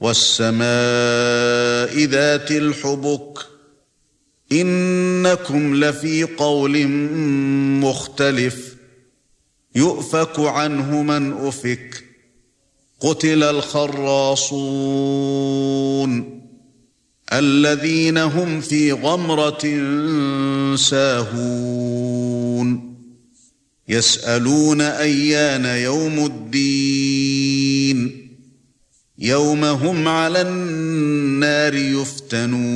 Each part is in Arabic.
والسماء ذات الحبك إنكم لفي قول مختلف يؤفك عنه من أفك قتل الخراصون الذين هم في غمرة ساهون يسألون أيان يوم الدين يوم هم على النار يفتنون.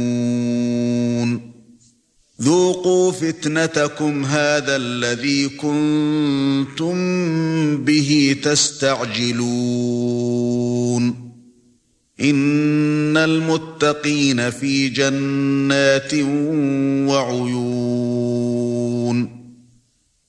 ذوقوا فتنتكم هذا الذي كنتم به تستعجلون. إن المتقين في جنات وعيون.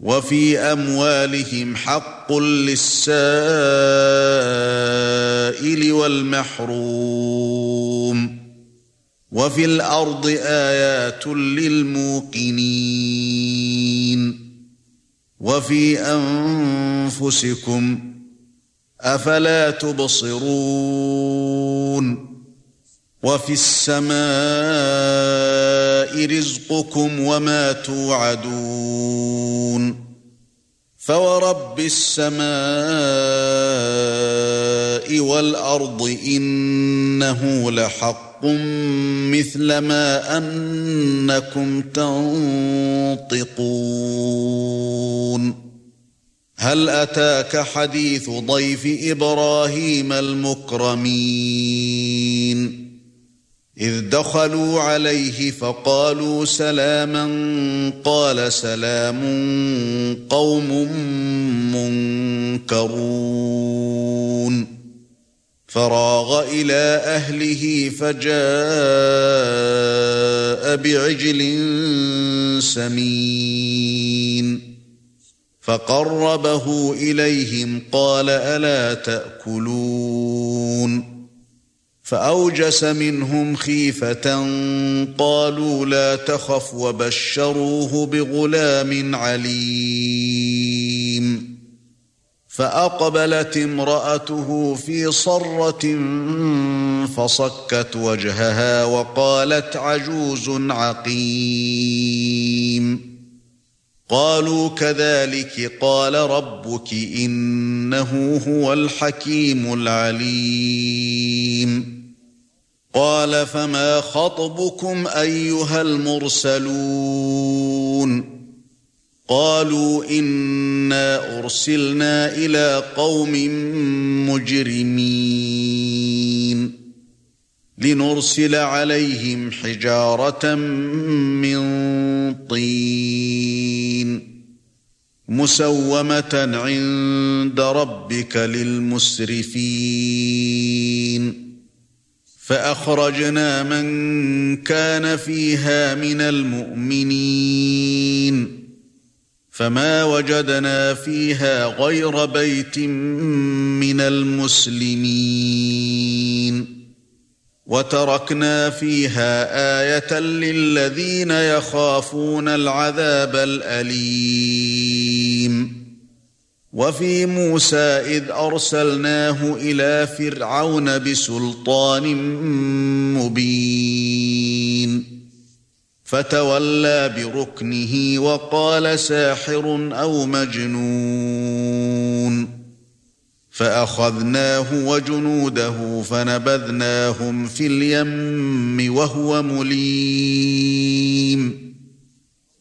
وفي أموالهم حق للسائل والمحروم وفي الأرض آيات للموقنين وفي أنفسكم أفلا تبصرون وفي السماء رزقكم وما توعدون فورب السماء والأرض إنه لحق مثل ما أنكم تنطقون هل أتاك حديث ضيف إبراهيم المكرمين إذ دخلوا عليه فقالوا سلاما قال سلام قوم منكرون. فراغ إلى أهله فجاء بعجل سمين. فقربه إليهم قال ألا تأكلون. فأوجس منهم خيفة قالوا لا تخف وبشروه بغلام عليم. فأقبلت امرأته في صرة فصكت وجهها وقالت عجوز عقيم. قالوا كذلك قال ربك إنه هو الحكيم العليم. قال فما خطبكم أيها المرسلون قالوا إنا أرسلنا إلى قوم مجرمين لنرسل عليهم حجارة من طين مسومة عند ربك للمسرفين فأخرجنا من كان فيها من المؤمنين فما وجدنا فيها غير بيت من المسلمين وتركنا فيها آية للذين يخافون العذاب الأليم وفي موسى إذ أرسلناه إلى فرعون بسلطان مبين. فتولى بركنه وقال ساحر أو مجنون. فأخذناه وجنوده فنبذناهم في اليم وهو مليم.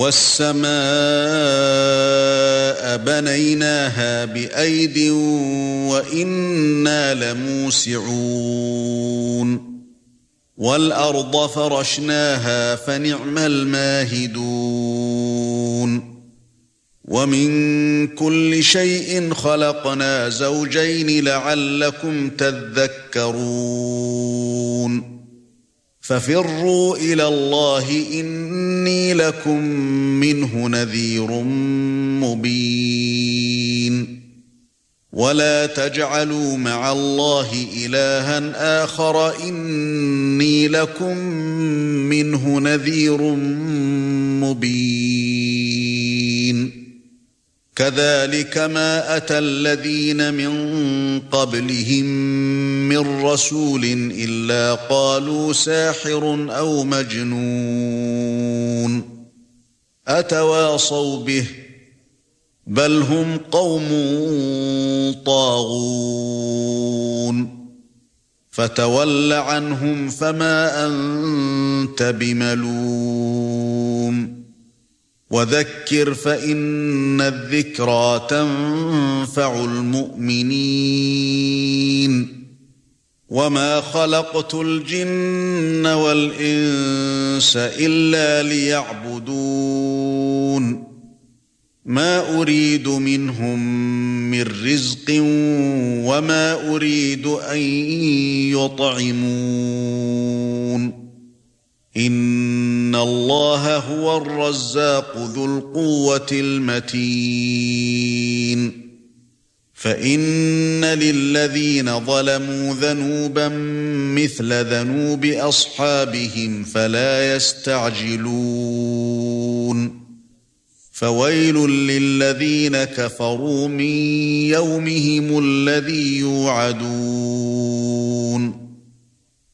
وَالسَّمَاءَ بَنَيْنَاهَا بِأَيْدٍ وَإِنَّا لَمُوسِعُونَ وَالْأَرْضَ فَرَشْنَاهَا فَنِعْمَ الْمَاهِدُونَ وَمِن كُلِّ شَيْءٍ خَلَقْنَا زَوْجَيْنِ لَعَلَّكُمْ تَذَكَّرُونَ فَفِرُّوا إِلَى اللَّهِ إِنِّي لَكُمْ مِنْهُ نَذِيرٌ مُبِينٌ. وَلَا تَجْعَلُوا مَعَ اللَّهِ إِلَٰهًا آخَرَ إِنِّي لَكُمْ مِنْهُ نَذِيرٌ مُبِينٌ. كَذَلِكَ مَا أَتَى الَّذِينَ مِن قَبْلِهِم مِّن رَّسُولٍ إِلَّا قَالُوا سَاحِرٌ أَوْ مَجْنُونٌ أَتَوَاصَوْا بِهِ بَلْ هُمْ قَوْمٌ طَاغُونَ فَتَوَلَّ عَنْهُمْ فَمَا أَنتَ بِمَلُومٍ وَذَكِّرْ فَإِنَّ الذِّكْرَى تَنفَعُ الْمُؤْمِنِينَ. وَمَا خَلَقْتُ الْجِنَّ وَالْإِنسَ إِلَّا لِيَعْبُدُونِ. مَا أُرِيدُ مِنْهُمْ مِنْ رِزْقٍ وَمَا أُرِيدُ أَنْ يُطْعِمُونِ. اللَّهَ هُوَ الرَّزَّاقُ ذُو الْقُوَّةِ الْمَتِينُ فَإِنَّ لِلَّذِينَ ظَلَمُوا ذَنُوبًا مِثْلَ ذَنُوبِ أَصْحَابِهِمْ فَلَا يَسْتَعْجِلُونَ فَوَيْلٌ لِلَّذِينَ كَفَرُوا مِنْ يَوْمِهِمُ الَّذِي يُوعَدُونَ